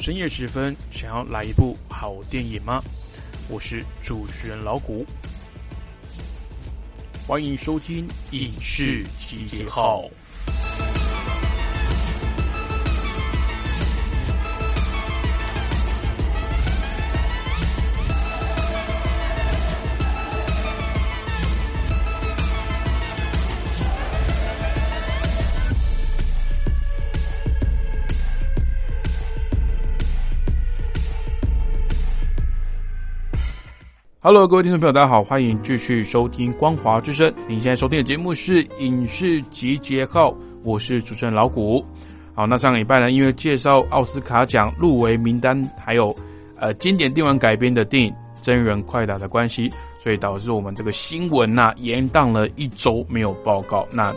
深夜时分，想要来一部好电影吗？我是主持人老谷，欢迎收听《影视集结号》。Hello，各位听众朋友，大家好，欢迎继续收听《光华之声》。您现在收听的节目是《影视集结号》，我是主持人老谷。好，那上个礼拜呢，因为介绍奥斯卡奖入围名单，还有呃经典电玩改编的电影《真人快打》的关系，所以导致我们这个新闻呐延宕了一周没有报告。那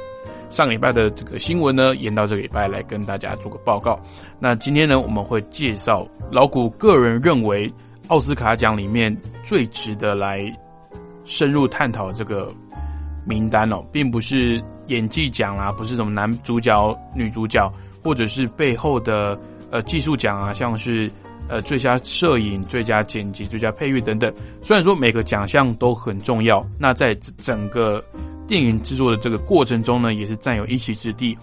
上个礼拜的这个新闻呢，延到这个礼拜来跟大家做个报告。那今天呢，我们会介绍老谷个人认为。奥斯卡奖里面最值得来深入探讨这个名单哦，并不是演技奖啊，不是什么男主角、女主角，或者是背后的呃技术奖啊，像是呃最佳摄影、最佳剪辑、最佳配乐等等。虽然说每个奖项都很重要，那在整个电影制作的这个过程中呢，也是占有一席之地。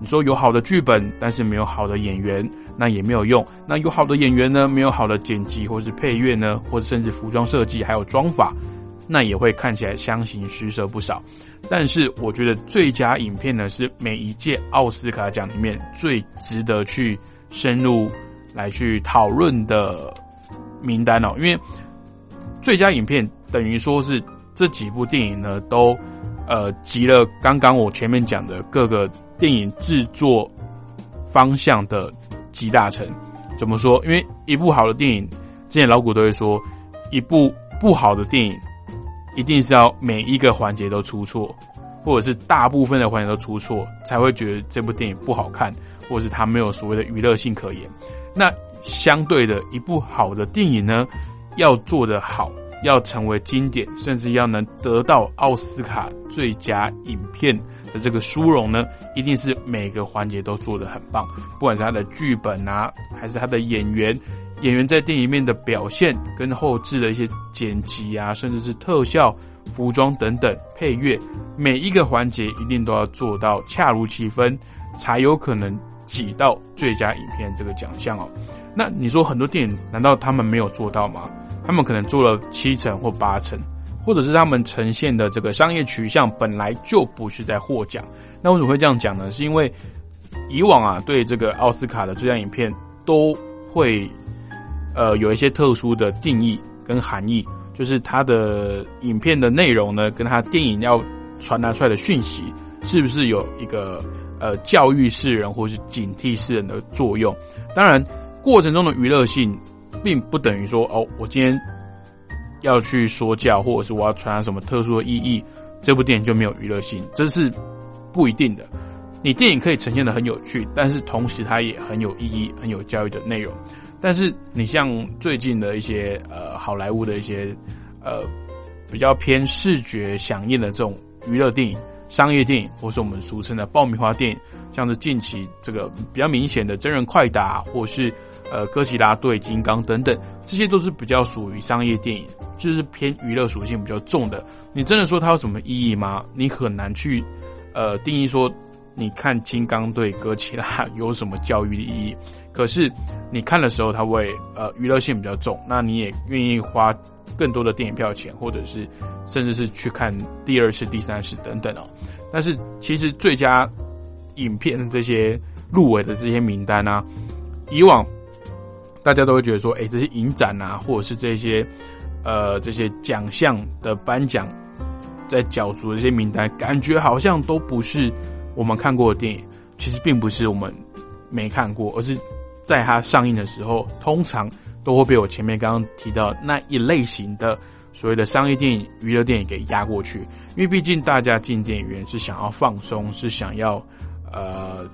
你说有好的剧本，但是没有好的演员。那也没有用。那有好的演员呢？没有好的剪辑，或是配乐呢？或者甚至服装设计，还有妆法，那也会看起来相形失色不少。但是我觉得最佳影片呢，是每一届奥斯卡奖里面最值得去深入来去讨论的名单哦。因为最佳影片等于说是这几部电影呢，都呃集了刚刚我前面讲的各个电影制作方向的。集大成，怎么说？因为一部好的电影，之前老古都会说，一部不好的电影，一定是要每一个环节都出错，或者是大部分的环节都出错，才会觉得这部电影不好看，或者是它没有所谓的娱乐性可言。那相对的，一部好的电影呢，要做得好，要成为经典，甚至要能得到奥斯卡最佳影片。的这个殊荣呢，一定是每个环节都做得很棒，不管是他的剧本啊，还是他的演员，演员在电影面的表现，跟后置的一些剪辑啊，甚至是特效、服装等等，配乐，每一个环节一定都要做到恰如其分，才有可能挤到最佳影片这个奖项哦。那你说很多电影，难道他们没有做到吗？他们可能做了七成或八成。或者是他们呈现的这个商业取向本来就不是在获奖，那为什么会这样讲呢？是因为以往啊，对这个奥斯卡的最佳影片都会呃有一些特殊的定义跟含义，就是它的影片的内容呢，跟它电影要传达出来的讯息，是不是有一个呃教育世人或是警惕世人的作用？当然，过程中的娱乐性并不等于说哦，我今天。要去说教，或者是我要传达什么特殊的意义，这部电影就没有娱乐性，这是不一定的。你电影可以呈现的很有趣，但是同时它也很有意义、很有教育的内容。但是你像最近的一些呃好莱坞的一些呃比较偏视觉响应的这种娱乐电影、商业电影，或是我们俗称的爆米花电影，像是近期这个比较明显的真人快打，或是呃哥吉拉对金刚等等，这些都是比较属于商业电影。就是偏娱乐属性比较重的，你真的说它有什么意义吗？你很难去，呃，定义说你看金刚对哥吉拉 有什么教育的意义。可是你看的时候，它会呃娱乐性比较重，那你也愿意花更多的电影票钱，或者是甚至是去看第二次、第三次等等哦。但是其实最佳影片的这些入围的这些名单啊，以往大家都会觉得说，哎，这些影展啊，或者是这些。呃，这些奖项的颁奖，在角逐的这些名单，感觉好像都不是我们看过的电影。其实并不是我们没看过，而是在它上映的时候，通常都会被我前面刚刚提到那一类型的所谓的商业电影、娱乐电影给压过去。因为毕竟大家进电影院是想要放松，是想要呃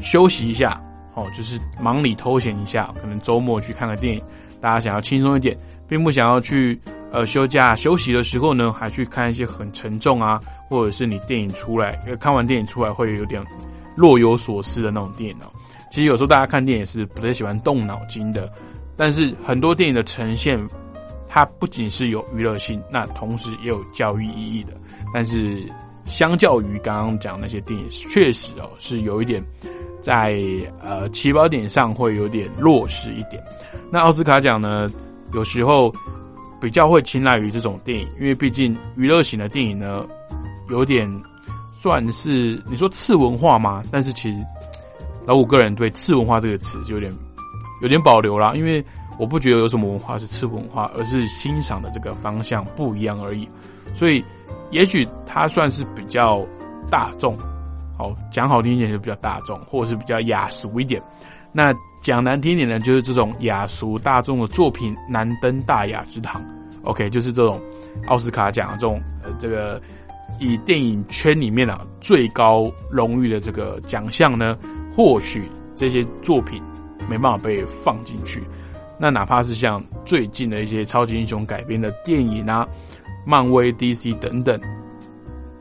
休息一下，哦，就是忙里偷闲一下，可能周末去看个电影，大家想要轻松一点。并不想要去呃休假休息的时候呢，还去看一些很沉重啊，或者是你电影出来，看完电影出来会有点若有所思的那种电影哦。其实有时候大家看电影是不太喜欢动脑筋的，但是很多电影的呈现，它不仅是有娱乐性，那同时也有教育意义的。但是相较于刚刚讲那些电影，确实哦是有一点在呃起跑点上会有点弱势一点。那奥斯卡奖呢，有时候比较会青睐于这种电影，因为毕竟娱乐型的电影呢，有点算是你说次文化吗？但是其实。老五个人对“次文化”这个词就有点有点保留啦，因为我不觉得有什么文化是次文化，而是欣赏的这个方向不一样而已。所以，也许它算是比较大众，好讲好听一点就比较大众，或者是比较雅俗一点。那讲难听一点呢，就是这种雅俗大众的作品难登大雅之堂。OK，就是这种奥斯卡奖这种呃这个以电影圈里面啊最高荣誉的这个奖项呢。或许这些作品没办法被放进去，那哪怕是像最近的一些超级英雄改编的电影啊，漫威、DC 等等，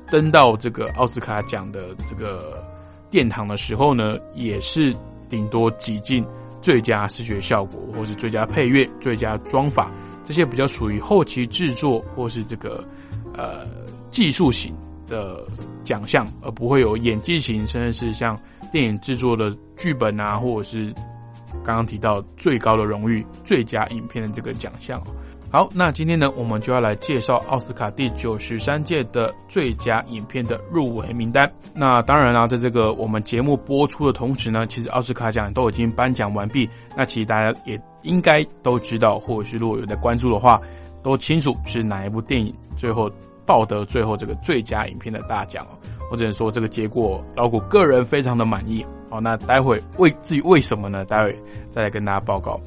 登到这个奥斯卡奖的这个殿堂的时候呢，也是顶多挤进最佳视觉效果，或是最佳配乐、最佳妆法这些比较属于后期制作或是这个呃技术型的奖项，而不会有演技型，甚至是像。电影制作的剧本啊，或者是刚刚提到最高的荣誉最佳影片的这个奖项。好，那今天呢，我们就要来介绍奥斯卡第九十三届的最佳影片的入围名单。那当然啦，在这个我们节目播出的同时呢，其实奥斯卡奖都已经颁奖完毕。那其实大家也应该都知道，或者是如果有在关注的话，都清楚是哪一部电影最后抱得最后这个最佳影片的大奖哦。我只能说这个结果，老谷个人非常的满意。好，那待会为至于为什么呢？待会再来跟大家报告。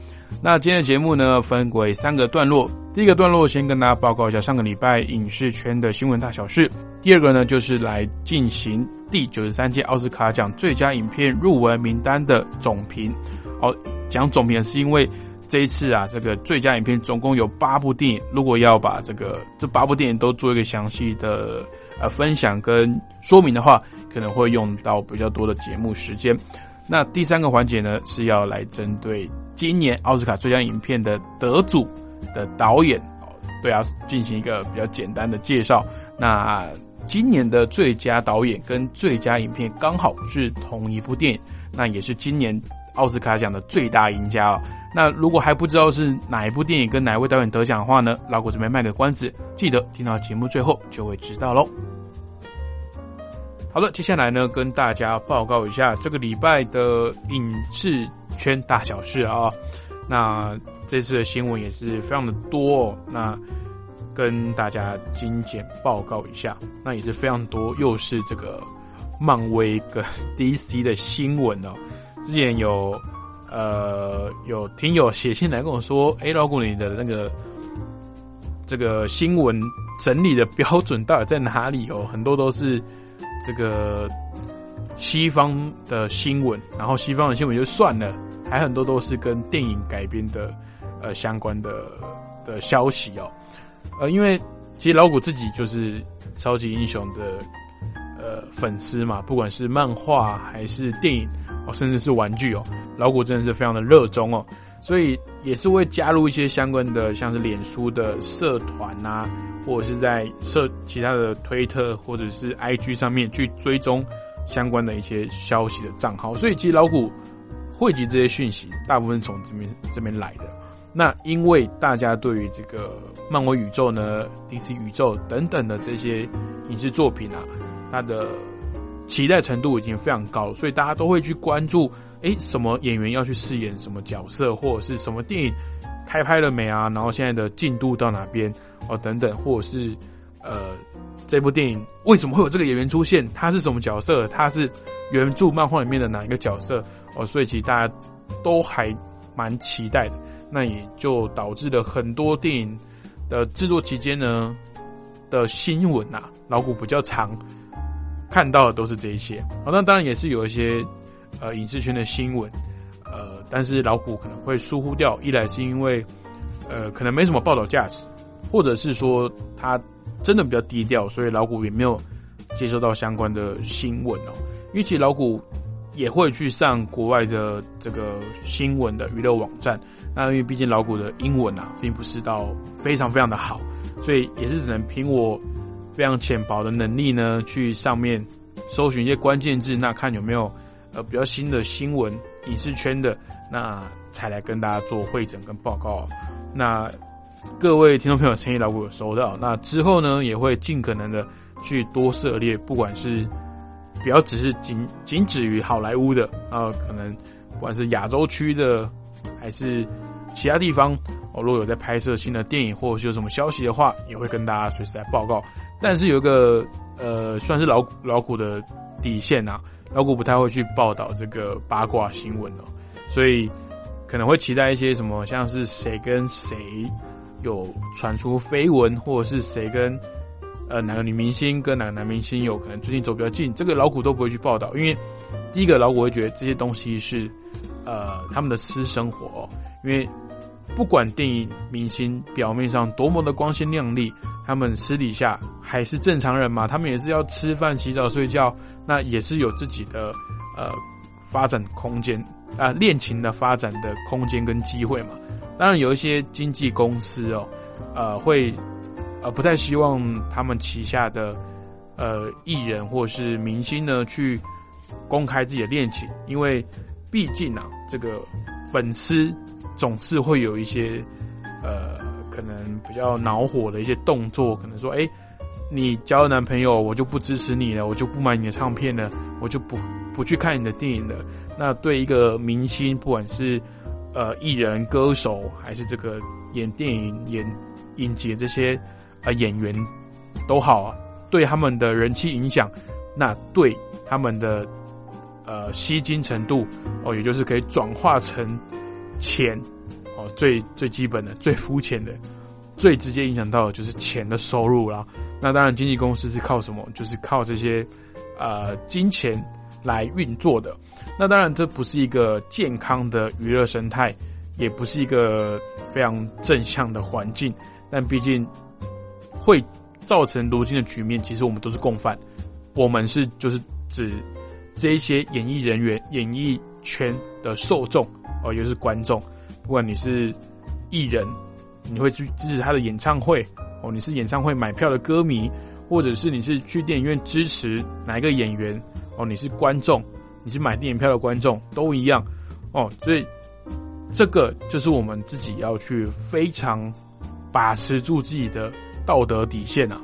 那今天的节目呢，分为三个段落。第一个段落先跟大家报告一下上个礼拜影视圈的新闻大小事。第二个呢，就是来进行第九十三届奥斯卡奖最佳影片入围名单的总评。好，讲总评是因为这一次啊，这个最佳影片总共有八部电影。如果要把这个这八部电影都做一个详细的。呃，分享跟说明的话，可能会用到比较多的节目时间。那第三个环节呢，是要来针对今年奥斯卡最佳影片的得主的导演，对啊，进行一个比较简单的介绍。那今年的最佳导演跟最佳影片刚好是同一部电影，那也是今年奥斯卡奖的最大赢家哦。那如果还不知道是哪一部电影跟哪位导演得奖的话呢，老谷这边卖个关子，记得听到节目最后就会知道喽。好了，接下来呢，跟大家报告一下这个礼拜的影视圈大小事啊。那这次的新闻也是非常的多，哦那跟大家精简报告一下。那也是非常多，又是这个漫威跟 DC 的新闻哦。之前有。呃，有听友写信来跟我说：“哎，老古，你的那个这个新闻整理的标准到底在哪里哦？很多都是这个西方的新闻，然后西方的新闻就算了，还很多都是跟电影改编的呃相关的的消息哦。呃，因为其实老古自己就是超级英雄的呃粉丝嘛，不管是漫画还是电影哦，甚至是玩具哦。”老古真的是非常的热衷哦，所以也是会加入一些相关的，像是脸书的社团啊，或者是在社其他的推特或者是 IG 上面去追踪相关的一些消息的账号。所以其实老虎汇集这些讯息，大部分从这边这边来的。那因为大家对于这个漫威宇宙呢、DC 宇宙等等的这些影视作品啊，它的期待程度已经非常高，所以大家都会去关注。哎，什么演员要去饰演什么角色，或者是什么电影开拍了没啊？然后现在的进度到哪边哦？等等，或者是呃，这部电影为什么会有这个演员出现？他是什么角色？他是原著漫画里面的哪一个角色？哦，所以其实大家都还蛮期待的。那也就导致了很多电影的制作期间呢的新闻啊，老古比较常看到的都是这一些。好，那当然也是有一些。呃，影视圈的新闻，呃，但是老虎可能会疏忽掉。一来是因为，呃，可能没什么报道价值，或者是说他真的比较低调，所以老虎也没有接收到相关的新闻哦。因为其实老古也会去上国外的这个新闻的娱乐网站。那因为毕竟老古的英文啊，并不是到非常非常的好，所以也是只能凭我非常浅薄的能力呢，去上面搜寻一些关键字，那看有没有呃比较新的新闻影视圈的，那才来跟大家做会诊跟报告。那各位听众朋友，诚意老古有收到，那之后呢，也会尽可能的去多涉猎，不管是不要只是仅仅止于好莱坞的啊，可能不管是亚洲区的还是。其他地方，哦，如果有在拍摄新的电影或者是有什么消息的话，也会跟大家随时来报告。但是有一个呃，算是老老股的底线呐，老股不太会去报道这个八卦新闻哦，所以可能会期待一些什么，像是谁跟谁有传出绯闻，或者是谁跟呃哪个女明星跟哪个男明星有可能最近走比较近，这个老股都不会去报道，因为第一个老股会觉得这些东西是呃他们的私生活，因为。不管电影明星表面上多么的光鲜亮丽，他们私底下还是正常人嘛？他们也是要吃饭、洗澡、睡觉，那也是有自己的呃发展空间啊，恋情的发展的空间跟机会嘛。当然，有一些经纪公司哦，呃，会呃不太希望他们旗下的呃艺人或是明星呢去公开自己的恋情，因为毕竟啊，这个粉丝。总是会有一些，呃，可能比较恼火的一些动作，可能说，哎，你交了男朋友，我就不支持你了，我就不买你的唱片了，我就不不去看你的电影了。那对一个明星，不管是呃艺人、歌手，还是这个演电影、演影集这些呃演员都好啊，对他们的人气影响，那对他们的呃吸金程度哦，也就是可以转化成。钱，最最基本的、最肤浅的、最直接影响到的就是钱的收入啦。那当然，经纪公司是靠什么？就是靠这些呃金钱来运作的。那当然，这不是一个健康的娱乐生态，也不是一个非常正向的环境。但毕竟会造成如今的局面，其实我们都是共犯。我们是就是指这一些演艺人员、演艺圈的受众。哦，也是观众，不管你是艺人，你会去支持他的演唱会哦；你是演唱会买票的歌迷，或者是你是去电影院支持哪一个演员哦；你是观众，你是买电影票的观众，都一样哦。所以这个就是我们自己要去非常把持住自己的道德底线啊。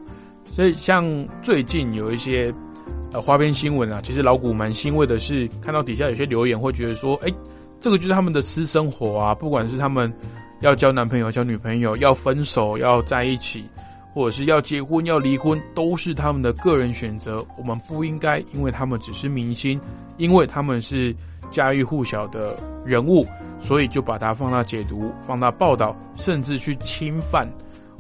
所以像最近有一些呃花边新闻啊，其实老古蛮欣慰的是，看到底下有些留言会觉得说，哎。这个就是他们的私生活啊，不管是他们要交男朋友、交女朋友、要分手、要在一起，或者是要结婚、要离婚，都是他们的个人选择。我们不应该因为他们只是明星，因为他们是家喻户晓的人物，所以就把它放大解读、放大报道，甚至去侵犯。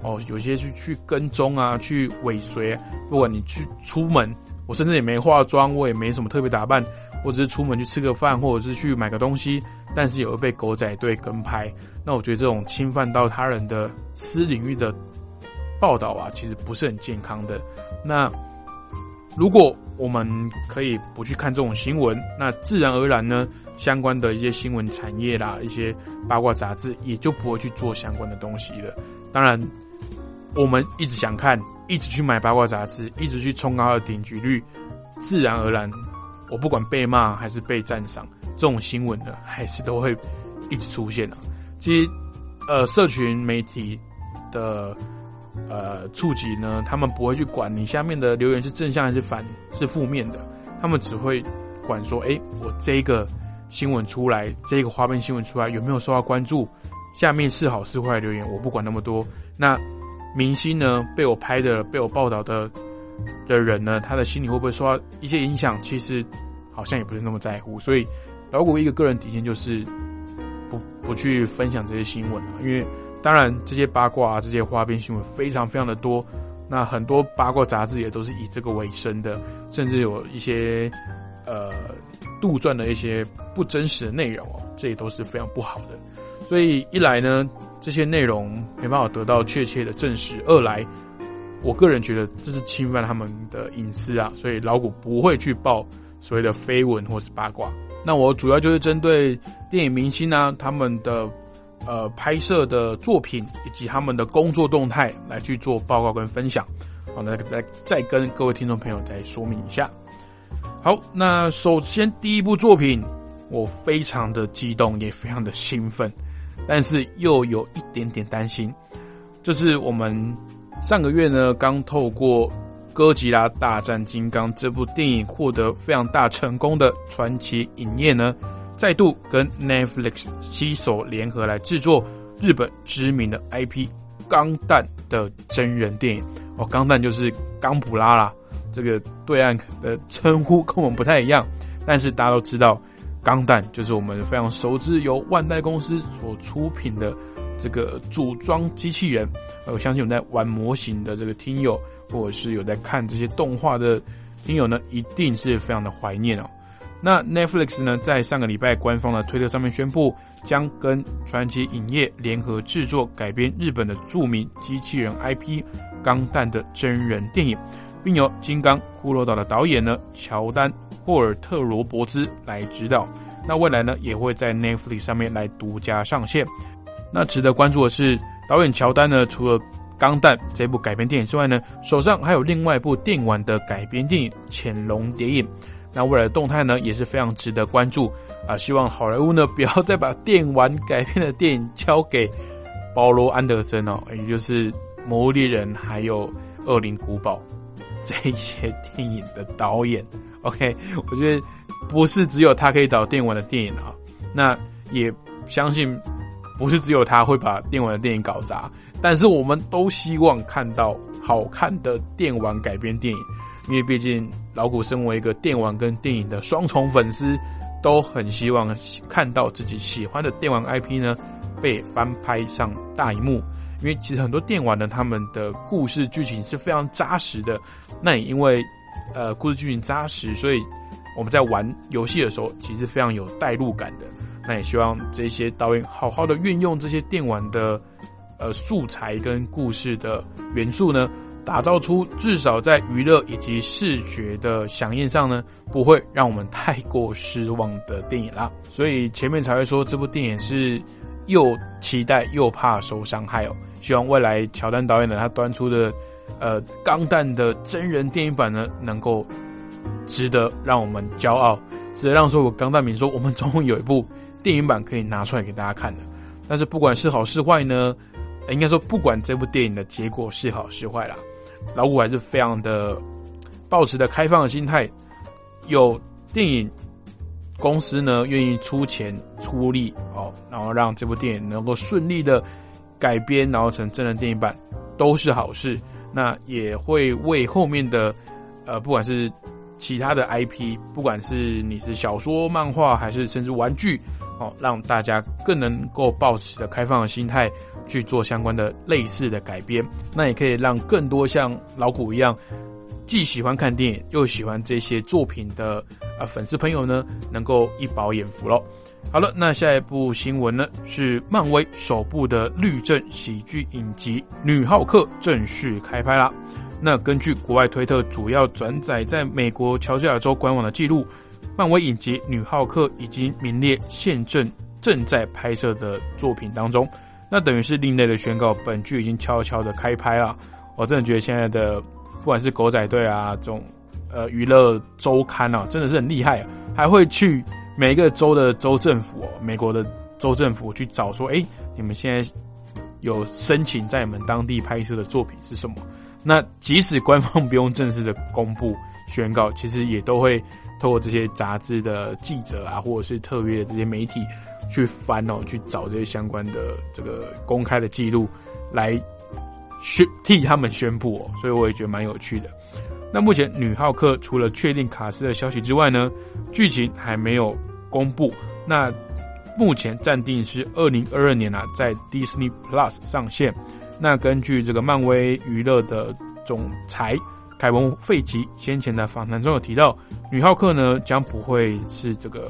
哦，有些去去跟踪啊，去尾随。不管你去出门，我甚至也没化妆，我也没什么特别打扮。或者是出门去吃个饭，或者是去买个东西，但是有被狗仔队跟拍，那我觉得这种侵犯到他人的私领域的报道啊，其实不是很健康的。那如果我们可以不去看这种新闻，那自然而然呢，相关的一些新闻产业啦，一些八卦杂志也就不会去做相关的东西了。当然，我们一直想看，一直去买八卦杂志，一直去冲高的点击率，自然而然。我不管被骂还是被赞赏，这种新闻呢，还是都会一直出现的。其实，呃，社群媒体的呃触及呢，他们不会去管你下面的留言是正向还是反是负面的，他们只会管说，哎，我这个新闻出来，这个花边新闻出来有没有受到关注？下面是好是坏留言，我不管那么多。那明星呢，被我拍的、被我报道的。的人呢，他的心理会不会受到一些影响？其实好像也不是那么在乎。所以老古一个个人底线就是不不去分享这些新闻了。因为当然这些八卦啊，这些花边新闻非常非常的多。那很多八卦杂志也都是以这个为生的，甚至有一些呃杜撰的一些不真实的内容哦，这也都是非常不好的。所以一来呢，这些内容没办法得到确切的证实；二来。我个人觉得这是侵犯他们的隐私啊，所以老古不会去报所谓的绯闻或是八卦。那我主要就是针对电影明星呢，他们的呃拍摄的作品以及他们的工作动态来去做报告跟分享。好，那来再跟各位听众朋友再说明一下。好，那首先第一部作品，我非常的激动，也非常的兴奋，但是又有一点点担心。就是我们上个月呢，刚透过《哥吉拉大战金刚》这部电影获得非常大成功的传奇影业呢，再度跟 Netflix 携手联合来制作日本知名的 IP《钢弹》的真人电影。哦，钢弹就是钢普拉啦，这个对岸的称呼跟我们不太一样，但是大家都知道，钢弹就是我们非常熟知由万代公司所出品的这个组装机器人。我相信有在玩模型的这个听友，或者是有在看这些动画的听友呢，一定是非常的怀念哦。那 Netflix 呢，在上个礼拜官方的推特上面宣布，将跟传奇影业联合制作改编日本的著名机器人 IP。钢弹的真人电影，并由《金刚：骷髅岛》的导演呢乔丹·霍尔特罗伯兹来指导。那未来呢也会在 Netflix 上面来独家上线。那值得关注的是，导演乔丹呢除了《钢弹》这部改编电影之外呢，手上还有另外一部电玩的改编电影《潜龙谍影》。那未来的动态呢也是非常值得关注啊！希望好莱坞呢不要 再把电玩改编的电影交给保罗·安德森哦，也就是。《魔物猎人》还有《恶灵古堡》这些电影的导演，OK，我觉得不是只有他可以导电玩的电影啊。那也相信不是只有他会把电玩的电影搞砸。但是我们都希望看到好看的电玩改编电影，因为毕竟老古身为一个电玩跟电影的双重粉丝，都很希望看到自己喜欢的电玩 IP 呢被翻拍上大荧幕。因为其实很多电玩呢，他们的故事剧情是非常扎实的。那也因为，呃，故事剧情扎实，所以我们在玩游戏的时候，其实非常有代入感的。那也希望这些导演好好的运用这些电玩的呃素材跟故事的元素呢，打造出至少在娱乐以及视觉的响应上呢，不会让我们太过失望的电影啦。所以前面才会说这部电影是又期待又怕受伤害哦。希望未来乔丹导演呢，他端出的呃《钢弹》的真人电影版呢，能够值得让我们骄傲，值得让所有钢弹迷说，我们终于有一部电影版可以拿出来给大家看的。但是不管是好是坏呢，应该说不管这部电影的结果是好是坏啦，老五还是非常的保持的开放的心态，有电影公司呢愿意出钱出力哦，然后让这部电影能够顺利的。改编然后成真人电影版都是好事，那也会为后面的呃不管是其他的 IP，不管是你是小说、漫画还是甚至玩具让大家更能够抱持的开放的心态去做相关的类似的改编，那也可以让更多像老古一样既喜欢看电影又喜欢这些作品的啊粉丝朋友呢，能够一饱眼福喽。好了，那下一部新闻呢？是漫威首部的律政喜剧影集《女浩克》正式开拍啦。那根据国外推特主要转载在美国乔治亚州官网的记录，漫威影集《女浩克》已经名列现正正在拍摄的作品当中。那等于是另类的宣告，本剧已经悄悄的开拍了。我真的觉得现在的不管是狗仔队啊，这种呃娱乐周刊啊，真的是很厉害，还会去。每一个州的州政府哦，美国的州政府去找说，哎，你们现在有申请在你们当地拍摄的作品是什么？那即使官方不用正式的公布宣告，其实也都会透过这些杂志的记者啊，或者是特约的这些媒体去翻哦，去找这些相关的这个公开的记录来宣替他们宣布哦，所以我也觉得蛮有趣的。那目前女浩克除了确定卡斯的消息之外呢，剧情还没有公布。那目前暂定是二零二二年啊，在 Disney Plus 上线。那根据这个漫威娱乐的总裁凯文·费奇先前的访谈中有提到，女浩克呢将不会是这个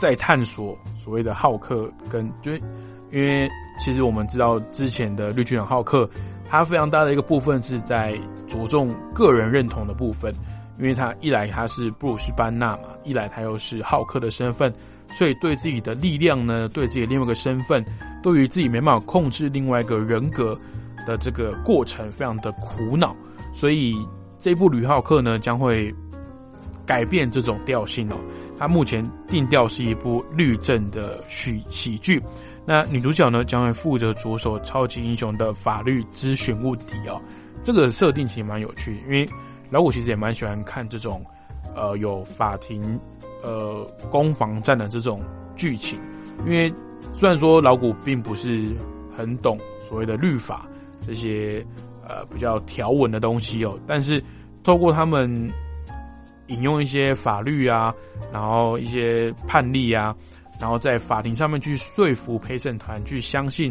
在探索所谓的浩克跟，就因为其实我们知道之前的绿巨人浩克。他非常大的一个部分是在着重个人认同的部分，因为他一来他是布鲁斯班纳嘛，一来他又是浩克的身份，所以对自己的力量呢，对自己另外一个身份，对于自己没办法控制另外一个人格的这个过程，非常的苦恼。所以这部《吕浩克》呢，将会改变这种调性哦。它目前定调是一部律政的喜喜剧。那女主角呢，将会负责着手超级英雄的法律咨询问题哦。这个设定其实蛮有趣的，因为老五其实也蛮喜欢看这种，呃，有法庭呃攻防战的这种剧情。因为虽然说老古并不是很懂所谓的律法这些呃比较条文的东西哦，但是透过他们引用一些法律啊，然后一些判例啊。然后在法庭上面去说服陪审团去相信，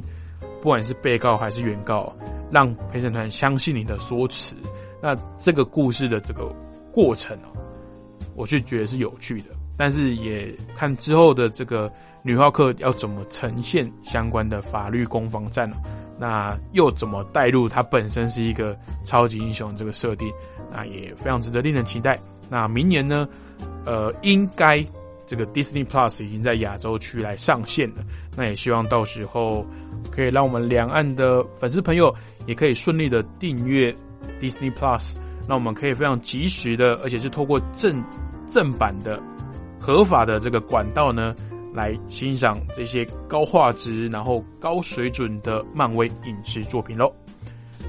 不管是被告还是原告，让陪审团相信你的说辞。那这个故事的这个过程哦，我是觉得是有趣的。但是也看之后的这个女浩克要怎么呈现相关的法律攻防战？那又怎么带入它本身是一个超级英雄这个设定？那也非常值得令人期待。那明年呢？呃，应该。这个 Disney Plus 已经在亚洲区来上线了，那也希望到时候可以让我们两岸的粉丝朋友也可以顺利的订阅 Disney Plus，那我们可以非常及时的，而且是透过正正版的合法的这个管道呢，来欣赏这些高画质然后高水准的漫威影视作品喽。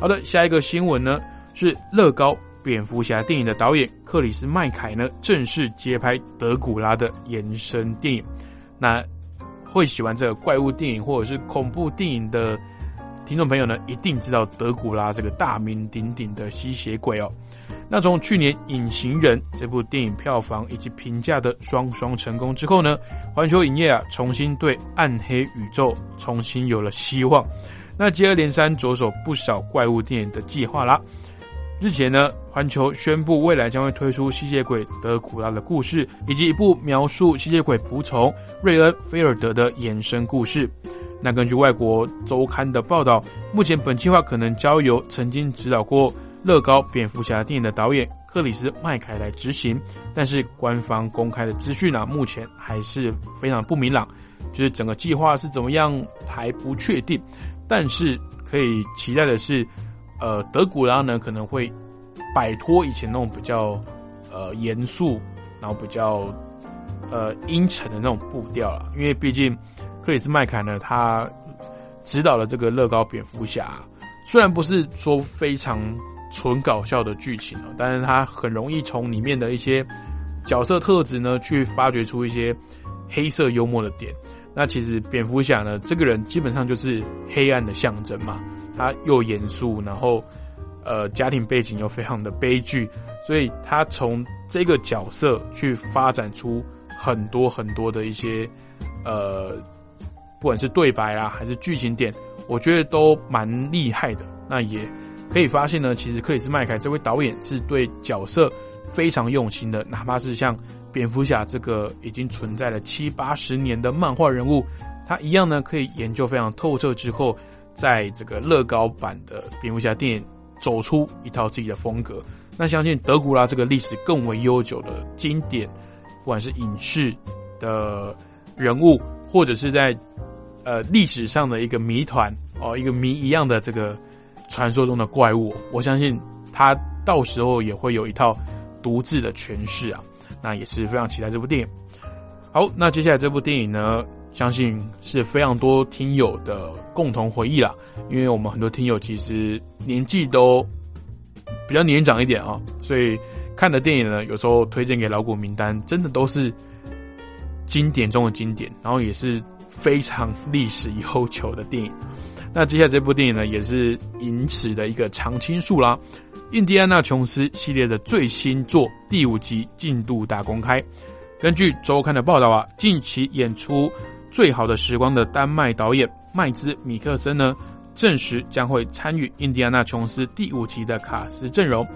好的，下一个新闻呢是乐高。蝙蝠侠电影的导演克里斯麦凯呢，正式接拍德古拉的延伸电影。那会喜欢这个怪物电影或者是恐怖电影的听众朋友呢，一定知道德古拉这个大名鼎鼎的吸血鬼哦。那从去年《隐形人》这部电影票房以及评价的双双成功之后呢，环球影业啊重新对暗黑宇宙重新有了希望。那接二连三着手不少怪物电影的计划啦。日前呢，环球宣布未来将会推出吸血鬼德古拉的故事，以及一部描述吸血鬼仆从瑞恩·菲尔德的衍生故事。那根据外国周刊的报道，目前本计划可能交由曾经指导过乐高蝙蝠侠电影的导演克里斯·麦凯来执行。但是官方公开的资讯呢，目前还是非常不明朗，就是整个计划是怎么样还不确定。但是可以期待的是。呃，德古拉呢可能会摆脱以前那种比较呃严肃，然后比较呃阴沉的那种步调了。因为毕竟克里斯麦凯呢，他指导了这个乐高蝙蝠侠，虽然不是说非常纯搞笑的剧情哦，但是他很容易从里面的一些角色特质呢，去发掘出一些黑色幽默的点。那其实蝙蝠侠呢，这个人基本上就是黑暗的象征嘛。他又严肃，然后，呃，家庭背景又非常的悲剧，所以他从这个角色去发展出很多很多的一些，呃，不管是对白啦，还是剧情点，我觉得都蛮厉害的。那也可以发现呢，其实克里斯麦凯这位导演是对角色非常用心的，哪怕是像蝙蝠侠这个已经存在了七八十年的漫画人物，他一样呢可以研究非常透彻之后。在这个乐高版的蝙蝠侠电影走出一套自己的风格，那相信德古拉这个历史更为悠久的经典，不管是影视的人物，或者是在呃历史上的一个谜团哦，一个谜一样的这个传说中的怪物，我相信他到时候也会有一套独自的诠释啊，那也是非常期待这部电影。好，那接下来这部电影呢？相信是非常多听友的共同回忆啦，因为我们很多听友其实年纪都比较年长一点啊，所以看的电影呢，有时候推荐给老股名单，真的都是经典中的经典，然后也是非常历史悠久的电影。那接下来这部电影呢，也是影史的一个常青树啦，《印第安纳琼斯》系列的最新作第五集进度大公开。根据周刊的报道啊，近期演出。最好的时光的丹麦导演麦兹米克森呢，证实将会参与《印第安纳琼斯》第五集的卡斯阵容。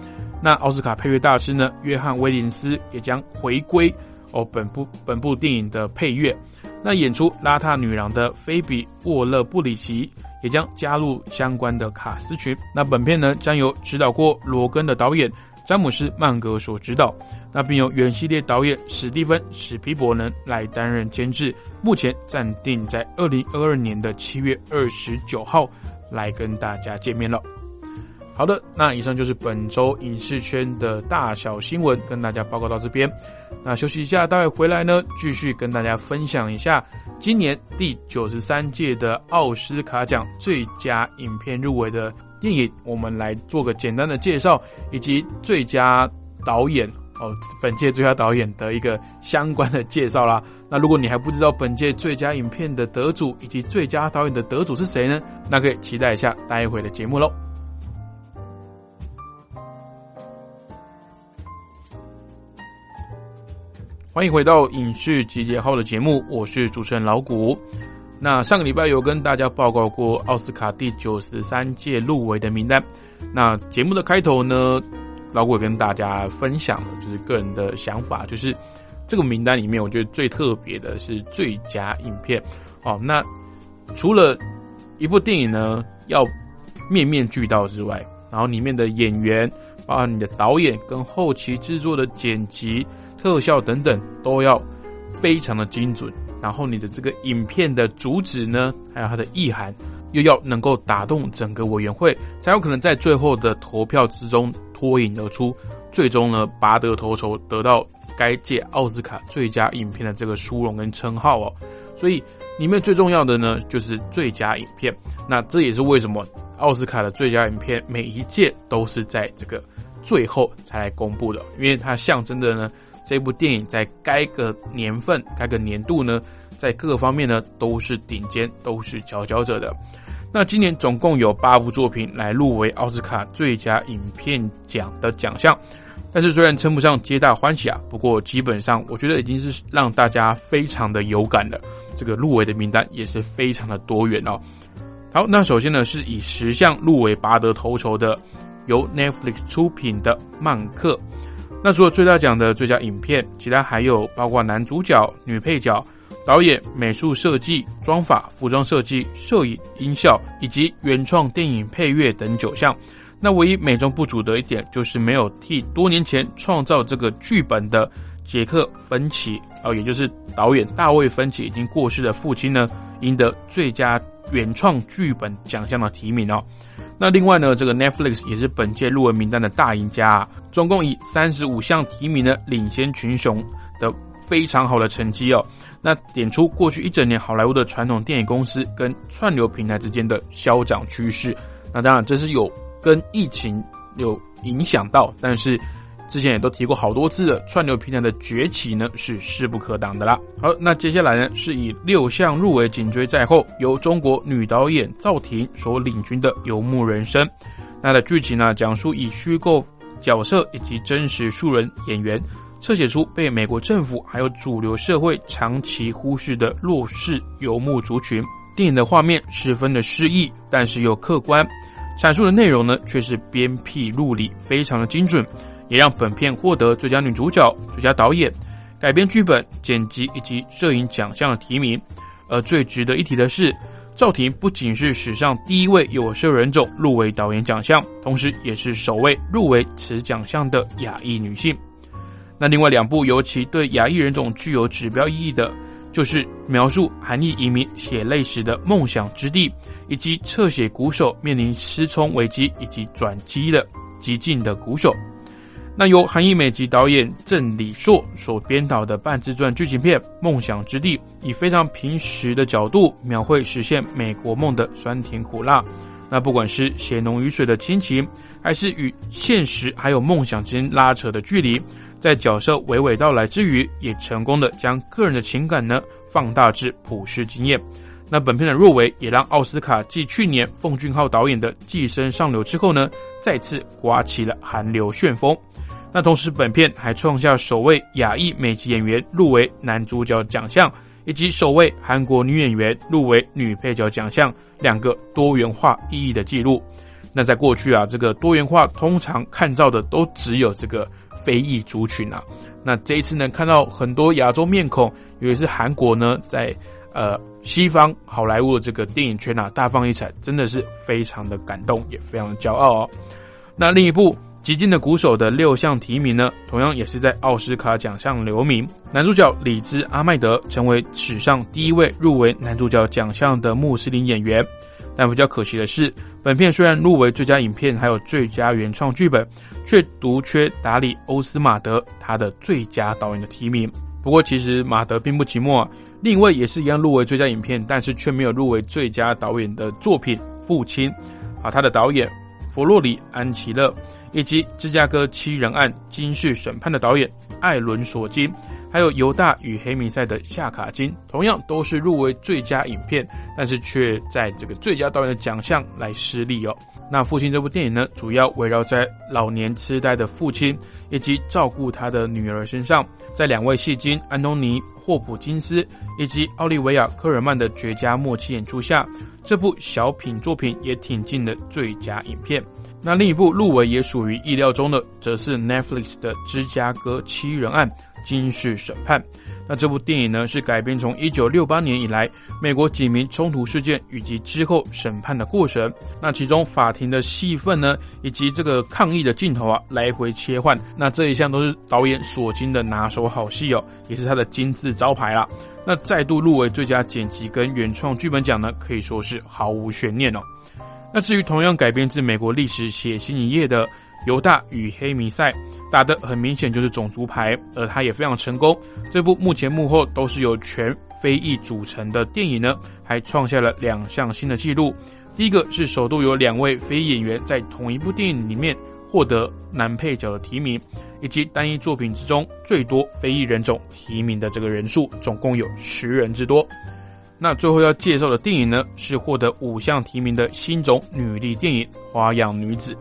那奥斯卡配乐大师呢，约翰威廉斯也将回归哦，本部本部电影的配乐。那演出邋遢女郎的菲比沃勒布里奇也将加入相关的卡斯群。那本片呢，将由指导过罗根的导演詹姆斯曼格所指导，那并由原系列导演史蒂芬史皮伯能来担任监制，目前暂定在二零二二年的七月二十九号来跟大家见面了。好的，那以上就是本周影视圈的大小新闻，跟大家报告到这边。那休息一下，待会回来呢，继续跟大家分享一下今年第九十三届的奥斯卡奖最佳影片入围的电影，我们来做个简单的介绍，以及最佳导演哦，本届最佳导演的一个相关的介绍啦。那如果你还不知道本届最佳影片的得主以及最佳导演的得主是谁呢？那可以期待一下待会的节目喽。欢迎回到影视集结号的节目，我是主持人老谷。那上个礼拜有跟大家报告过奥斯卡第九十三届入围的名单。那节目的开头呢，老谷跟大家分享了就是个人的想法，就是这个名单里面，我觉得最特别的是最佳影片。哦，那除了一部电影呢要面面俱到之外，然后里面的演员，包括你的导演跟后期制作的剪辑。特效等等都要非常的精准，然后你的这个影片的主旨呢，还有它的意涵，又要能够打动整个委员会，才有可能在最后的投票之中脱颖而出，最终呢拔得头筹，得到该届奥斯卡最佳影片的这个殊荣跟称号哦。所以里面最重要的呢，就是最佳影片。那这也是为什么奥斯卡的最佳影片每一届都是在这个最后才来公布的，因为它象征的呢。这部电影在该个年份、该个年度呢，在各个方面呢都是顶尖，都是佼佼者的。那今年总共有八部作品来入围奥斯卡最佳影片奖的奖项，但是虽然称不上皆大欢喜啊，不过基本上我觉得已经是让大家非常的有感了。这个入围的名单也是非常的多元哦。好，那首先呢是以十项入围拔得头筹的，由 Netflix 出品的《曼克》。那除了最大奖的最佳影片，其他还有包括男主角、女配角、导演、美术设计、妆法、服装设计、摄影、音效以及原创电影配乐等九项。那唯一美中不足的一点，就是没有替多年前创造这个剧本的杰克·芬奇，哦，也就是导演大卫·芬奇已经过世的父亲呢，赢得最佳原创剧本奖项的提名哦。那另外呢，这个 Netflix 也是本届入围名单的大赢家，啊总共以三十五项提名呢，领先群雄的非常好的成绩哦。那点出过去一整年好莱坞的传统电影公司跟串流平台之间的消长趋势。那当然这是有跟疫情有影响到，但是。之前也都提过好多次了，串流平台的崛起呢是势不可挡的啦。好，那接下来呢是以六项入围紧追在后，由中国女导演赵婷所领军的《游牧人生》。那的剧情呢，讲述以虚构角色以及真实素人演员，侧写出被美国政府还有主流社会长期忽视的弱势游牧族群。电影的画面十分的诗意，但是又客观，阐述的内容呢却是鞭辟入里，非常的精准。也让本片获得最佳女主角、最佳导演、改编剧本、剪辑以及摄影奖项的提名。而最值得一提的是，赵婷不仅是史上第一位有色人种入围导演奖项，同时也是首位入围此奖项的亚裔女性。那另外两部尤其对亚裔人种具有指标意义的，就是描述韩裔移民血泪史的《梦想之地》，以及侧写鼓手面临失聪危机以及转机的《激进的鼓手》。那由韩裔美籍导演郑李硕所编导的半自传剧情片《梦想之地》，以非常平实的角度描绘实现美国梦的酸甜苦辣。那不管是血浓于水的亲情，还是与现实还有梦想之间拉扯的距离，在角色娓娓道来之余，也成功的将个人的情感呢放大至普世经验。那本片的入围，也让奥斯卡继去年奉俊昊导演的《寄生上流》之后呢，再次刮起了韩流旋风。那同时，本片还创下首位亚裔美籍演员入围男主角奖项，以及首位韩国女演员入围女配角奖项，两个多元化意义的记录。那在过去啊，这个多元化通常看到的都只有这个非裔族群啊。那这一次呢，看到很多亚洲面孔，尤其是韩国呢，在呃西方好莱坞的这个电影圈啊大放异彩，真的是非常的感动，也非常的骄傲哦。那另一部。极尽的鼓手的六项提名呢，同样也是在奥斯卡奖项留名。男主角里兹·阿麦德成为史上第一位入围男主角奖项的穆斯林演员。但比较可惜的是，本片虽然入围最佳影片还有最佳原创剧本，却独缺达里·欧斯马德他的最佳导演的提名。不过，其实马德并不寂寞，另一位也是一样入围最佳影片，但是却没有入围最佳导演的作品《父亲》啊，他的导演佛洛里·安奇勒。以及芝加哥七人案惊世审判的导演艾伦索金，还有犹大与黑弥赛的夏卡金，同样都是入围最佳影片，但是却在这个最佳导演的奖项来失利哦。那父亲这部电影呢，主要围绕在老年痴呆的父亲以及照顾他的女儿身上，在两位戏精安东尼霍普金斯以及奥利维亚科尔曼的绝佳默契演出下，这部小品作品也挺进了最佳影片。那另一部入围也属于意料中的，则是 Netflix 的《芝加哥七人案：惊世审判》。那这部电影呢，是改编从1968年以来美国几名冲突事件以及之后审判的过程。那其中法庭的戏份呢，以及这个抗议的镜头啊，来回切换。那这一项都是导演索金的拿手好戏哦，也是他的金字招牌啦。那再度入围最佳剪辑跟原创剧本奖呢，可以说是毫无悬念哦。那至于同样改编自美国历史血腥一页的《犹大与黑弥赛》，打的很明显就是种族牌，而它也非常成功。这部目前幕后都是由全非裔组成的电影呢，还创下了两项新的纪录。第一个是首度有两位非裔演员在同一部电影里面获得男配角的提名，以及单一作品之中最多非裔人种提名的这个人数，总共有十人之多。那最后要介绍的电影呢，是获得五项提名的新种女力电影《花样女子》。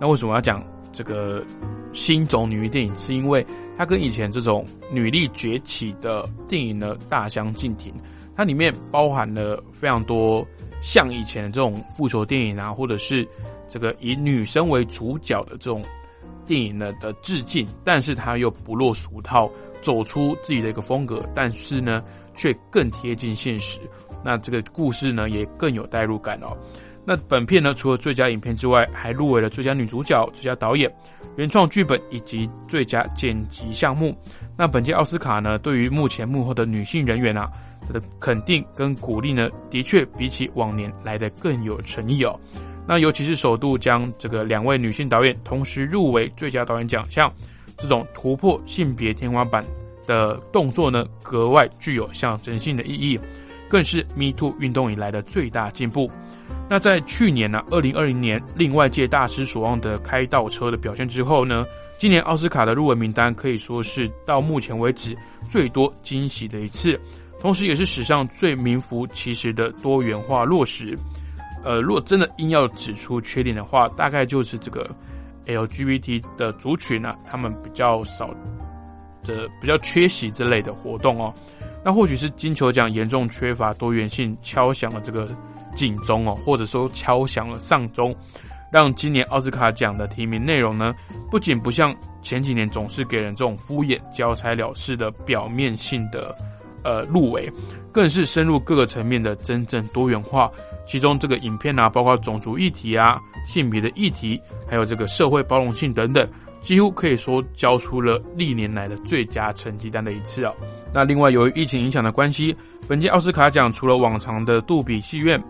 那为什么要讲这个新种女力电影？是因为它跟以前这种女力崛起的电影呢大相径庭。它里面包含了非常多像以前的这种复仇电影啊，或者是这个以女生为主角的这种电影呢的致敬，但是它又不落俗套，走出自己的一个风格。但是呢。却更贴近现实，那这个故事呢也更有代入感哦。那本片呢除了最佳影片之外，还入围了最佳女主角、最佳导演、原创剧本以及最佳剪辑项目。那本届奥斯卡呢，对于目前幕后的女性人员啊的肯定跟鼓励呢，的确比起往年来的更有诚意哦。那尤其是首度将这个两位女性导演同时入围最佳导演奖项，这种突破性别天花板。的动作呢，格外具有象征性的意义，更是 Me Too 运动以来的最大进步。那在去年呢，二零二零年令外界大失所望的开倒车的表现之后呢，今年奥斯卡的入围名单可以说是到目前为止最多惊喜的一次，同时也是史上最名副其实的多元化落实。呃，如果真的硬要指出缺点的话，大概就是这个 LGBT 的族群呢，他们比较少。的比较缺席之类的活动哦，那或许是金球奖严重缺乏多元性，敲响了这个警钟哦，或者说敲响了丧钟，让今年奥斯卡奖的提名内容呢，不仅不像前几年总是给人这种敷衍、交差了事的表面性的呃入围，更是深入各个层面的真正多元化。其中这个影片啊，包括种族议题啊、性别的议题，还有这个社会包容性等等。几乎可以说交出了历年来的最佳成绩单的一次哦。那另外由于疫情影响的关系，本届奥斯卡奖除了往常的杜比戏院，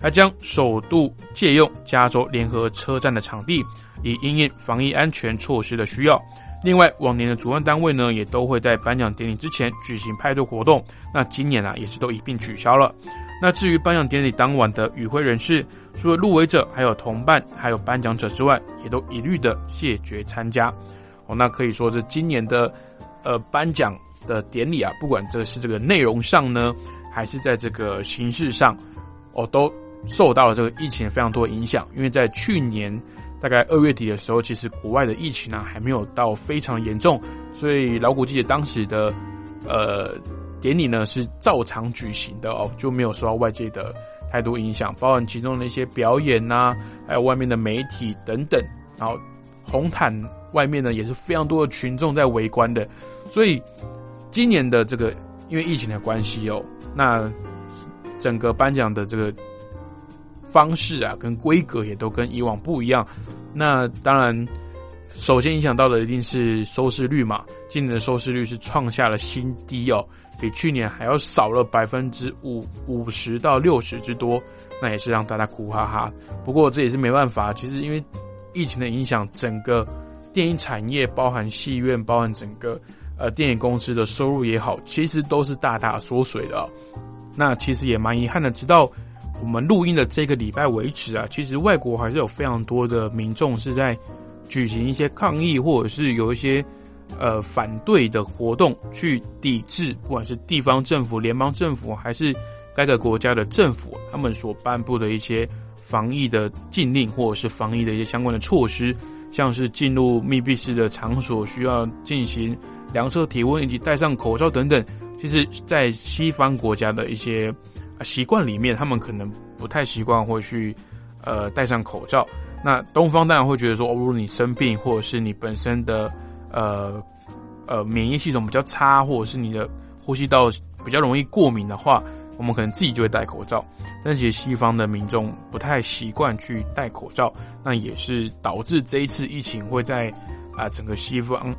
还将首度借用加州联合车站的场地，以应应防疫安全措施的需要。另外，往年的主办单位呢，也都会在颁奖典礼之前举行派对活动，那今年啊，也是都一并取消了。那至于颁奖典礼当晚的与会人士，除了入围者、还有同伴、还有颁奖者之外，也都一律的谢绝参加。哦，那可以说是今年的呃颁奖的典礼啊，不管这是这个内容上呢，还是在这个形式上，哦，都受到了这个疫情非常多的影响。因为在去年大概二月底的时候，其实国外的疫情呢还没有到非常严重，所以老古记得当时的呃。典礼呢是照常举行的哦，就没有受到外界的太多影响，包含其中的一些表演呐，还有外面的媒体等等。然后红毯外面呢也是非常多的群众在围观的，所以今年的这个因为疫情的关系哦，那整个颁奖的这个方式啊跟规格也都跟以往不一样。那当然首先影响到的一定是收视率嘛，今年的收视率是创下了新低哦，比去年还要少了百分之五五十到六十之多，那也是让大家苦哈哈。不过这也是没办法，其实因为疫情的影响，整个电影产业，包含戏院，包含整个呃电影公司的收入也好，其实都是大大缩水的。那其实也蛮遗憾的，直到我们录音的这个礼拜为止啊，其实外国还是有非常多的民众是在。举行一些抗议，或者是有一些呃反对的活动，去抵制，不管是地方政府、联邦政府，还是该个国家的政府，他们所颁布的一些防疫的禁令，或者是防疫的一些相关的措施，像是进入密闭式的场所需要进行量测体温以及戴上口罩等等。其实，在西方国家的一些习惯里面，他们可能不太习惯或去呃戴上口罩。那东方当然会觉得说，如果你生病，或者是你本身的呃呃免疫系统比较差，或者是你的呼吸道比较容易过敏的话，我们可能自己就会戴口罩。但其实西方的民众不太习惯去戴口罩，那也是导致这一次疫情会在啊整个西方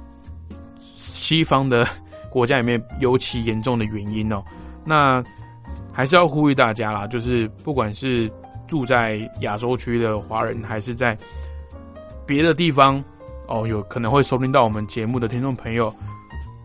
西方的国家里面尤其严重的原因哦。那还是要呼吁大家啦，就是不管是。住在亚洲区的华人，还是在别的地方哦，有可能会收听到我们节目的听众朋友，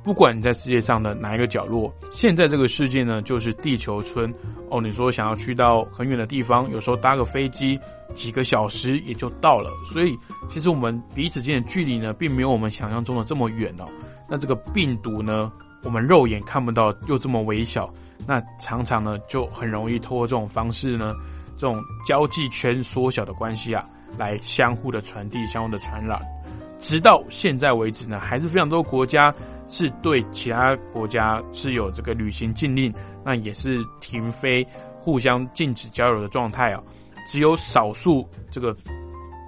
不管你在世界上的哪一个角落，现在这个世界呢，就是地球村哦。你说想要去到很远的地方，有时候搭个飞机几个小时也就到了。所以，其实我们彼此间的距离呢，并没有我们想象中的这么远哦。那这个病毒呢，我们肉眼看不到，又这么微小，那常常呢，就很容易通过这种方式呢。这种交际圈缩小的关系啊，来相互的传递、相互的传染，直到现在为止呢，还是非常多国家是对其他国家是有这个旅行禁令，那也是停飞、互相禁止交流的状态啊。只有少数这个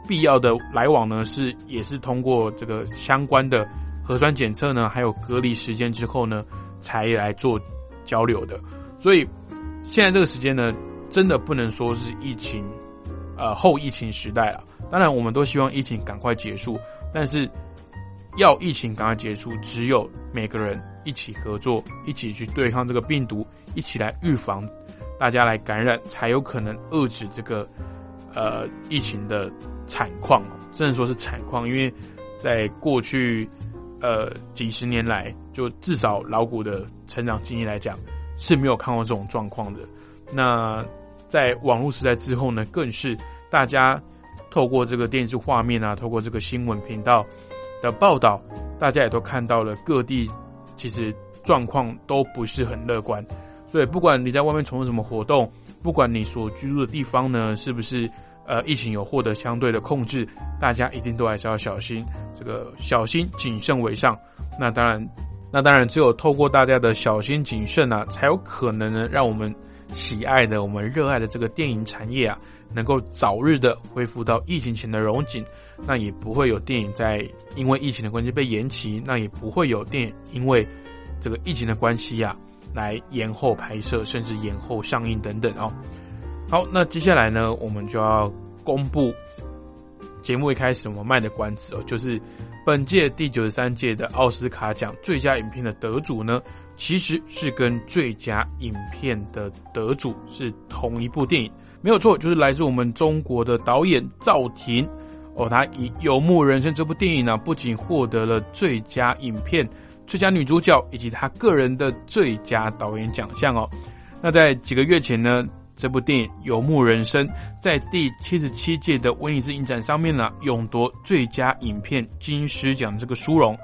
必要的来往呢，是也是通过这个相关的核酸检测呢，还有隔离时间之后呢，才来做交流的。所以现在这个时间呢。真的不能说是疫情，呃后疫情时代了。当然，我们都希望疫情赶快结束，但是要疫情赶快结束，只有每个人一起合作，一起去对抗这个病毒，一起来预防大家来感染，才有可能遏制这个呃疫情的惨况哦。甚至说是惨况，因为在过去呃几十年来，就至少老股的成长经历来讲，是没有看过这种状况的。那在网络时代之后呢，更是大家透过这个电视画面啊，透过这个新闻频道的报道，大家也都看到了各地其实状况都不是很乐观。所以，不管你在外面从事什么活动，不管你所居住的地方呢，是不是呃疫情有获得相对的控制，大家一定都还是要小心，这个小心谨慎为上。那当然，那当然，只有透过大家的小心谨慎啊，才有可能呢，让我们。喜爱的我们热爱的这个电影产业啊，能够早日的恢复到疫情前的荣景，那也不会有电影在因为疫情的关系被延期，那也不会有电影因为这个疫情的关系呀来延后拍摄，甚至延后上映等等哦。好，那接下来呢，我们就要公布节目一开始我们卖的关子哦，就是本届第九十三届的奥斯卡奖最佳影片的得主呢。其实是跟最佳影片的得主是同一部电影，没有错，就是来自我们中国的导演赵婷哦。他以《游牧人生》这部电影呢，不仅获得了最佳影片、最佳女主角以及他个人的最佳导演奖项哦。那在几个月前呢，这部电影《游牧人生》在第七十七届的威尼斯影展上面呢，勇夺最佳影片金狮奖这个殊荣。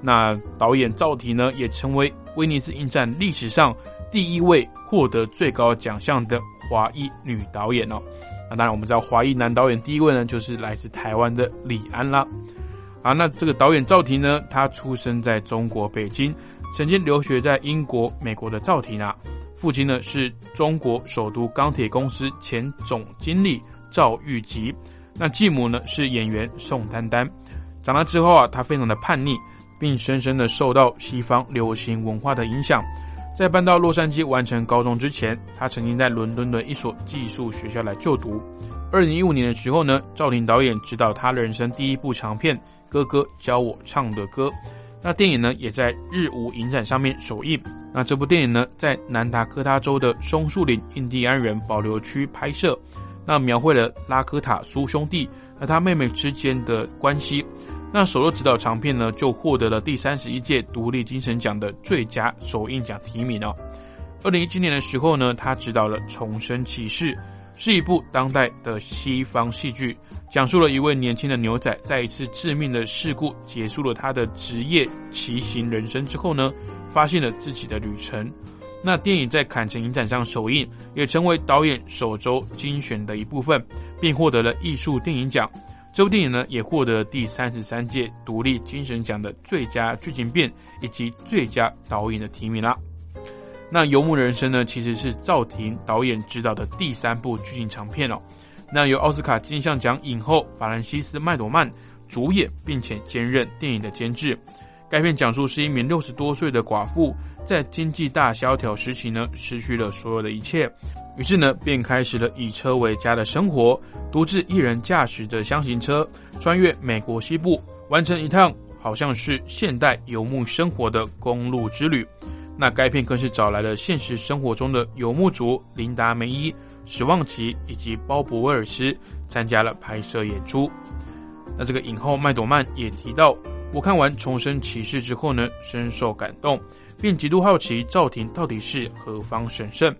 那导演赵婷呢，也成为。威尼斯影展历史上第一位获得最高奖项的华裔女导演哦，那当然我们知道华裔男导演第一位呢就是来自台湾的李安啦。啊，那这个导演赵婷呢，他出生在中国北京，曾经留学在英国、美国的赵婷啊，父亲呢是中国首都钢铁公司前总经理赵玉吉，那继母呢是演员宋丹丹。长大之后啊，他非常的叛逆。并深深的受到西方流行文化的影响。在搬到洛杉矶完成高中之前，他曾经在伦敦的一所技术学校来就读。二零一五年的时候呢，赵婷导演执导他人生第一部长片《哥哥教我唱的歌。那电影呢，也在日舞影展上面首映。那这部电影呢，在南达科他州的松树林印第安人保留区拍摄，那描绘了拉科塔苏兄弟和他妹妹之间的关系。那首作指导长片呢，就获得了第三十一届独立精神奖的最佳首映奖提名哦。二零一七年的时候呢，他执导了《重生骑士》，是一部当代的西方戏剧。讲述了一位年轻的牛仔在一次致命的事故结束了他的职业骑行人生之后呢，发现了自己的旅程。那电影在坎城影展上首映，也成为导演首周精选的一部分，并获得了艺术电影奖。这部电影呢，也获得第三十三届独立精神奖的最佳剧情片以及最佳导演的提名啦。那《游牧人生》呢，其实是赵婷导演执导的第三部剧情长片哦。那由奥斯卡金像奖影后法兰西斯麦朵曼主演，并且兼任电影的监制。该片讲述是一名六十多岁的寡妇，在经济大萧条时期呢，失去了所有的一切，于是呢，便开始了以车为家的生活，独自一人驾驶着箱型车，穿越美国西部，完成一趟好像是现代游牧生活的公路之旅。那该片更是找来了现实生活中的游牧族琳达梅伊。史旺奇以及鲍勃威尔斯参加了拍摄演出。那这个影后麦朵曼也提到，我看完《重生骑士》之后呢，深受感动，并极度好奇赵婷到底是何方神圣。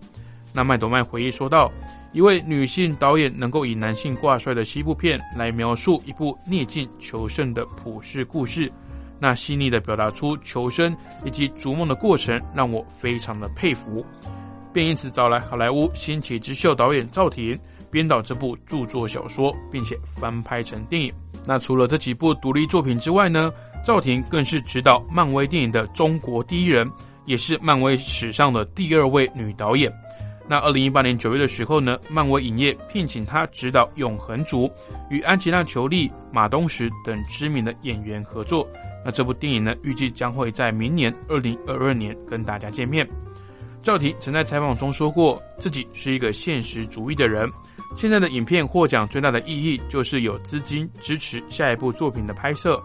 那麦朵麦回忆说道：“一位女性导演能够以男性挂帅的西部片来描述一部逆境求胜的普世故事，那细腻的表达出求生以及逐梦的过程，让我非常的佩服。”便因此找来好莱坞新奇之秀导演赵婷编导这部著作小说，并且翻拍成电影。那除了这几部独立作品之外呢，赵婷更是执导漫威电影的中国第一人，也是漫威史上的第二位女导演。那二零一八年九月的时候呢，漫威影业聘请她执导《永恒族》，与安吉拉·裘丽、马东石等知名的演员合作。那这部电影呢，预计将会在明年二零二二年跟大家见面。赵婷曾在采访中说过，自己是一个现实主义的人。现在的影片获奖最大的意义就是有资金支持下一部作品的拍摄。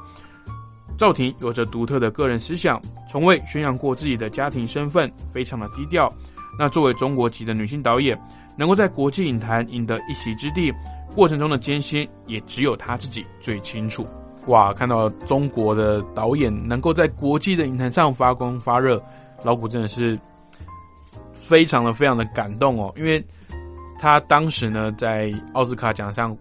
赵婷有着独特的个人思想，从未宣扬过自己的家庭身份，非常的低调。那作为中国籍的女性导演，能够在国际影坛赢得一席之地，过程中的艰辛也只有她自己最清楚。哇，看到中国的导演能够在国际的影坛上发光发热，老古真的是。非常的非常的感动哦，因为他当时呢在奥斯卡奖上，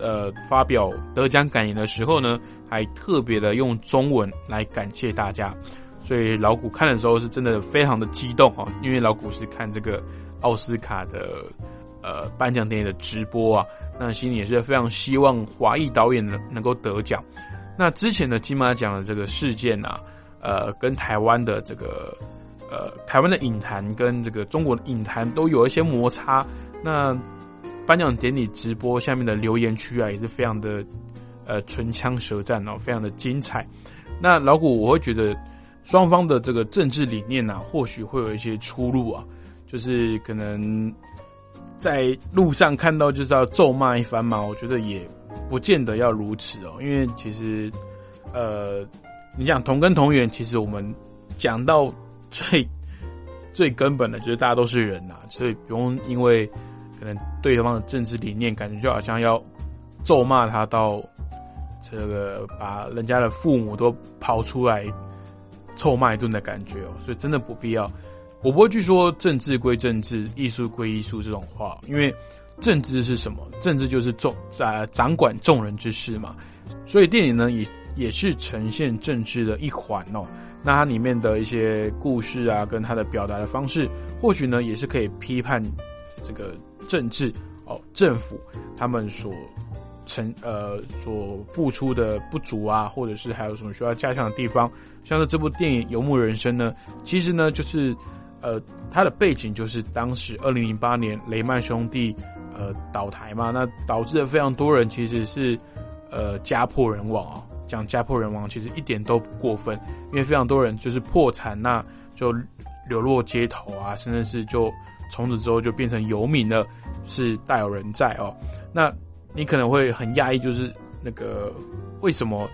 呃发表得奖感言的时候呢，还特别的用中文来感谢大家，所以老古看的时候是真的非常的激动哦，因为老古是看这个奥斯卡的呃颁奖典礼的直播啊，那心里也是非常希望华裔导演能能够得奖。那之前的金马奖的这个事件啊，呃，跟台湾的这个。呃，台湾的影坛跟这个中国的影坛都有一些摩擦。那颁奖典礼直播下面的留言区啊，也是非常的呃唇枪舌战哦，非常的精彩。那老古我会觉得双方的这个政治理念呐，或许会有一些出入啊，就是可能在路上看到就是要咒骂一番嘛。我觉得也不见得要如此哦，因为其实呃，你讲同根同源，其实我们讲到。最最根本的就是大家都是人呐，所以不用因为可能对方的政治理念，感觉就好像要咒骂他到这个把人家的父母都跑出来臭骂一顿的感觉哦，所以真的不必要。我不会去说政治归政治，艺术归艺术这种话，因为政治是什么？政治就是众啊掌管众人之事嘛，所以电影呢也也是呈现政治的一环哦。那它里面的一些故事啊，跟它的表达的方式，或许呢，也是可以批判这个政治哦，政府他们所成呃所付出的不足啊，或者是还有什么需要加强的地方。像是这部电影《游牧人生》呢，其实呢，就是呃它的背景就是当时二零零八年雷曼兄弟呃倒台嘛，那导致了非常多人其实是呃家破人亡啊。讲家破人亡其实一点都不过分，因为非常多人就是破产，那就流落街头啊，甚至是就从此之后就变成游民了，是大有人在哦。那你可能会很讶异，就是那个为什么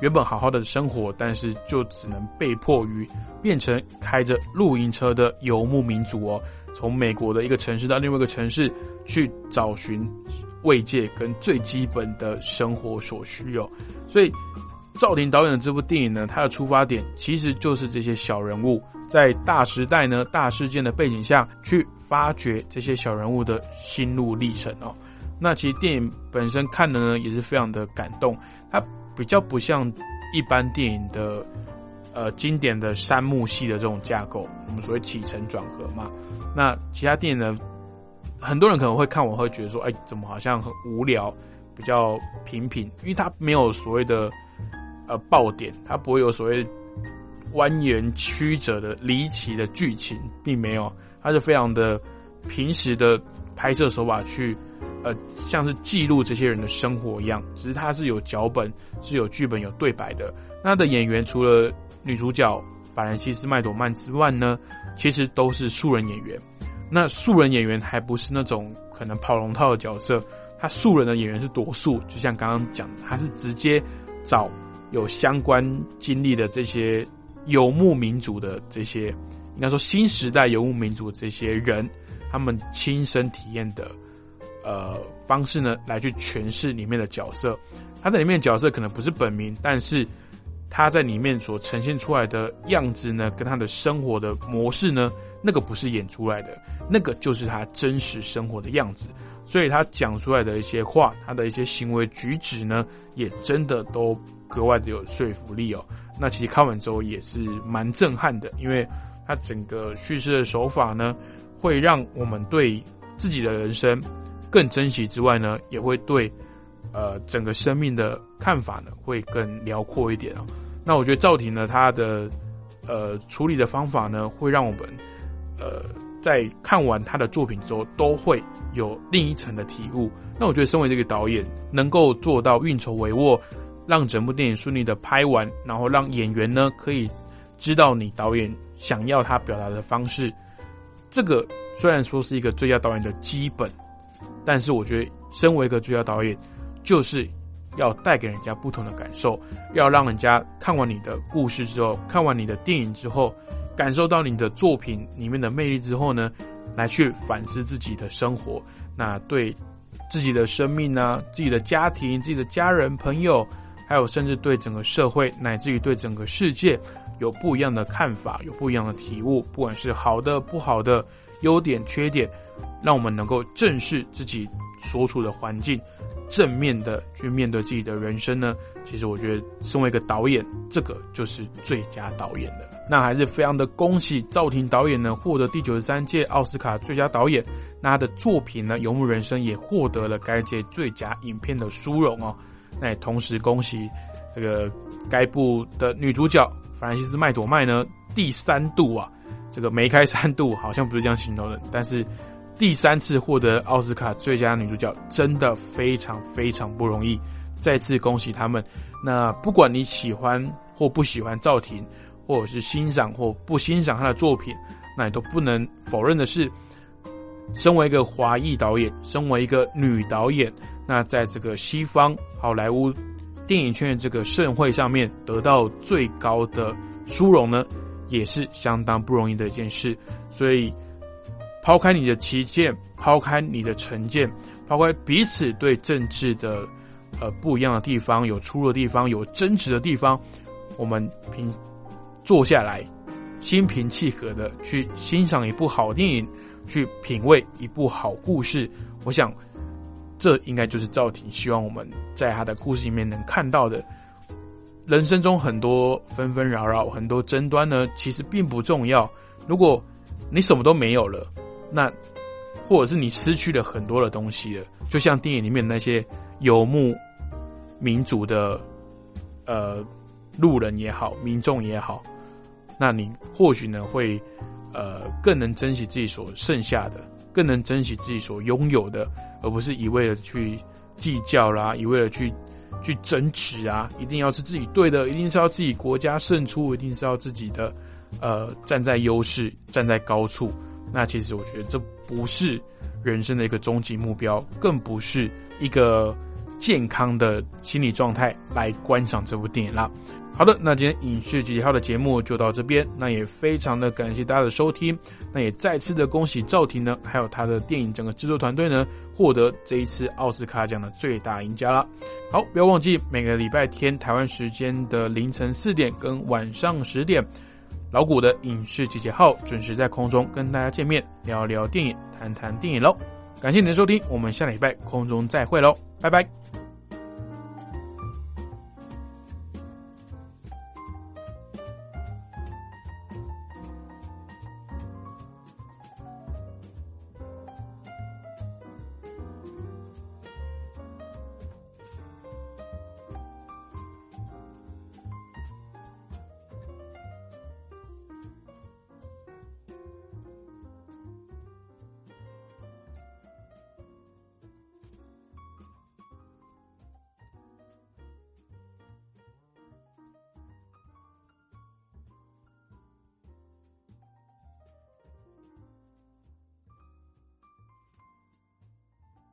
原本好好的生活，但是就只能被迫于变成开着露营车的游牧民族哦，从美国的一个城市到另外一个城市去找寻慰藉跟最基本的生活所需哦。所以赵婷导演的这部电影呢，它的出发点其实就是这些小人物在大时代呢、大事件的背景下去发掘这些小人物的心路历程哦。那其实电影本身看的呢，也是非常的感动，它。比较不像一般电影的呃经典的三幕戏的这种架构，我们所谓起承转合嘛。那其他电影呢，很多人可能会看，我会觉得说，哎，怎么好像很无聊，比较平平，因为它没有所谓的呃爆点，它不会有所谓蜿蜒曲折的离奇的剧情，并没有，它是非常的平时的拍摄手法去。呃，像是记录这些人的生活一样，只是它是有脚本、是有剧本、有对白的。那的演员除了女主角法兰西斯麦朵曼之外呢，其实都是素人演员。那素人演员还不是那种可能跑龙套的角色，他素人的演员是多数，就像刚刚讲，他是直接找有相关经历的这些游牧民族的这些，应该说新时代游牧民族这些人，他们亲身体验的。呃，方式呢来去诠释里面的角色，他在里面角色可能不是本名，但是他在里面所呈现出来的样子呢，跟他的生活的模式呢，那个不是演出来的，那个就是他真实生活的样子，所以他讲出来的一些话，他的一些行为举止呢，也真的都格外的有说服力哦。那其实看完之后也是蛮震撼的，因为他整个叙事的手法呢，会让我们对自己的人生。更珍惜之外呢，也会对，呃，整个生命的看法呢，会更辽阔一点啊。那我觉得赵婷呢，他的呃处理的方法呢，会让我们呃在看完他的作品之后，都会有另一层的体悟。那我觉得，身为这个导演，能够做到运筹帷幄，让整部电影顺利的拍完，然后让演员呢可以知道你导演想要他表达的方式，这个虽然说是一个最佳导演的基本。但是我觉得，身为一个最佳导演，就是要带给人家不同的感受，要让人家看完你的故事之后，看完你的电影之后，感受到你的作品里面的魅力之后呢，来去反思自己的生活，那对自己的生命呢，自己的家庭、自己的家人、朋友，还有甚至对整个社会，乃至于对整个世界，有不一样的看法，有不一样的体悟，不管是好的、不好的，优点、缺点。让我们能够正视自己所处的环境，正面的去面对自己的人生呢？其实我觉得，身为一个导演，这个就是最佳导演的。那还是非常的恭喜赵婷导演呢，获得第九十三届奥斯卡最佳导演。那他的作品呢，《游牧人生》也获得了该届最佳影片的殊荣哦。那也同时恭喜这个该部的女主角弗兰西斯麦朵麦呢，第三度啊，这个梅开三度，好像不是这样形容的，但是。第三次获得奥斯卡最佳女主角，真的非常非常不容易。再次恭喜他们。那不管你喜欢或不喜欢赵婷，或者是欣赏或不欣赏她的作品，那你都不能否认的是，身为一个华裔导演，身为一个女导演，那在这个西方好莱坞电影圈这个盛会上面得到最高的殊荣呢，也是相当不容易的一件事。所以。抛开你的旗舰，抛开你的成见，抛开彼此对政治的呃不一样的地方，有出入的地方，有争执的地方，我们平坐下来，心平气和的去欣赏一部好电影，去品味一部好故事。我想，这应该就是赵婷希望我们在他的故事里面能看到的。人生中很多纷纷扰扰，很多争端呢，其实并不重要。如果你什么都没有了。那，或者是你失去了很多的东西了，就像电影里面那些游牧民族的呃路人也好，民众也好，那你或许呢会呃更能珍惜自己所剩下的，更能珍惜自己所拥有的，而不是一味的去计较啦，一味的去去争取啊，一定要是自己对的，一定是要自己国家胜出，一定是要自己的呃站在优势，站在高处。那其实我觉得这不是人生的一个终极目标，更不是一个健康的心理状态来观赏这部电影啦。好的，那今天影视集结号的节目就到这边。那也非常的感谢大家的收听。那也再次的恭喜赵婷呢，还有他的电影整个制作团队呢，获得这一次奥斯卡奖的最大赢家了。好，不要忘记每个礼拜天台湾时间的凌晨四点跟晚上十点，老谷的影视集结号准时在空中跟大家见面，聊聊电影，谈谈电影喽。感谢您的收听，我们下礼拜空中再会喽，拜拜。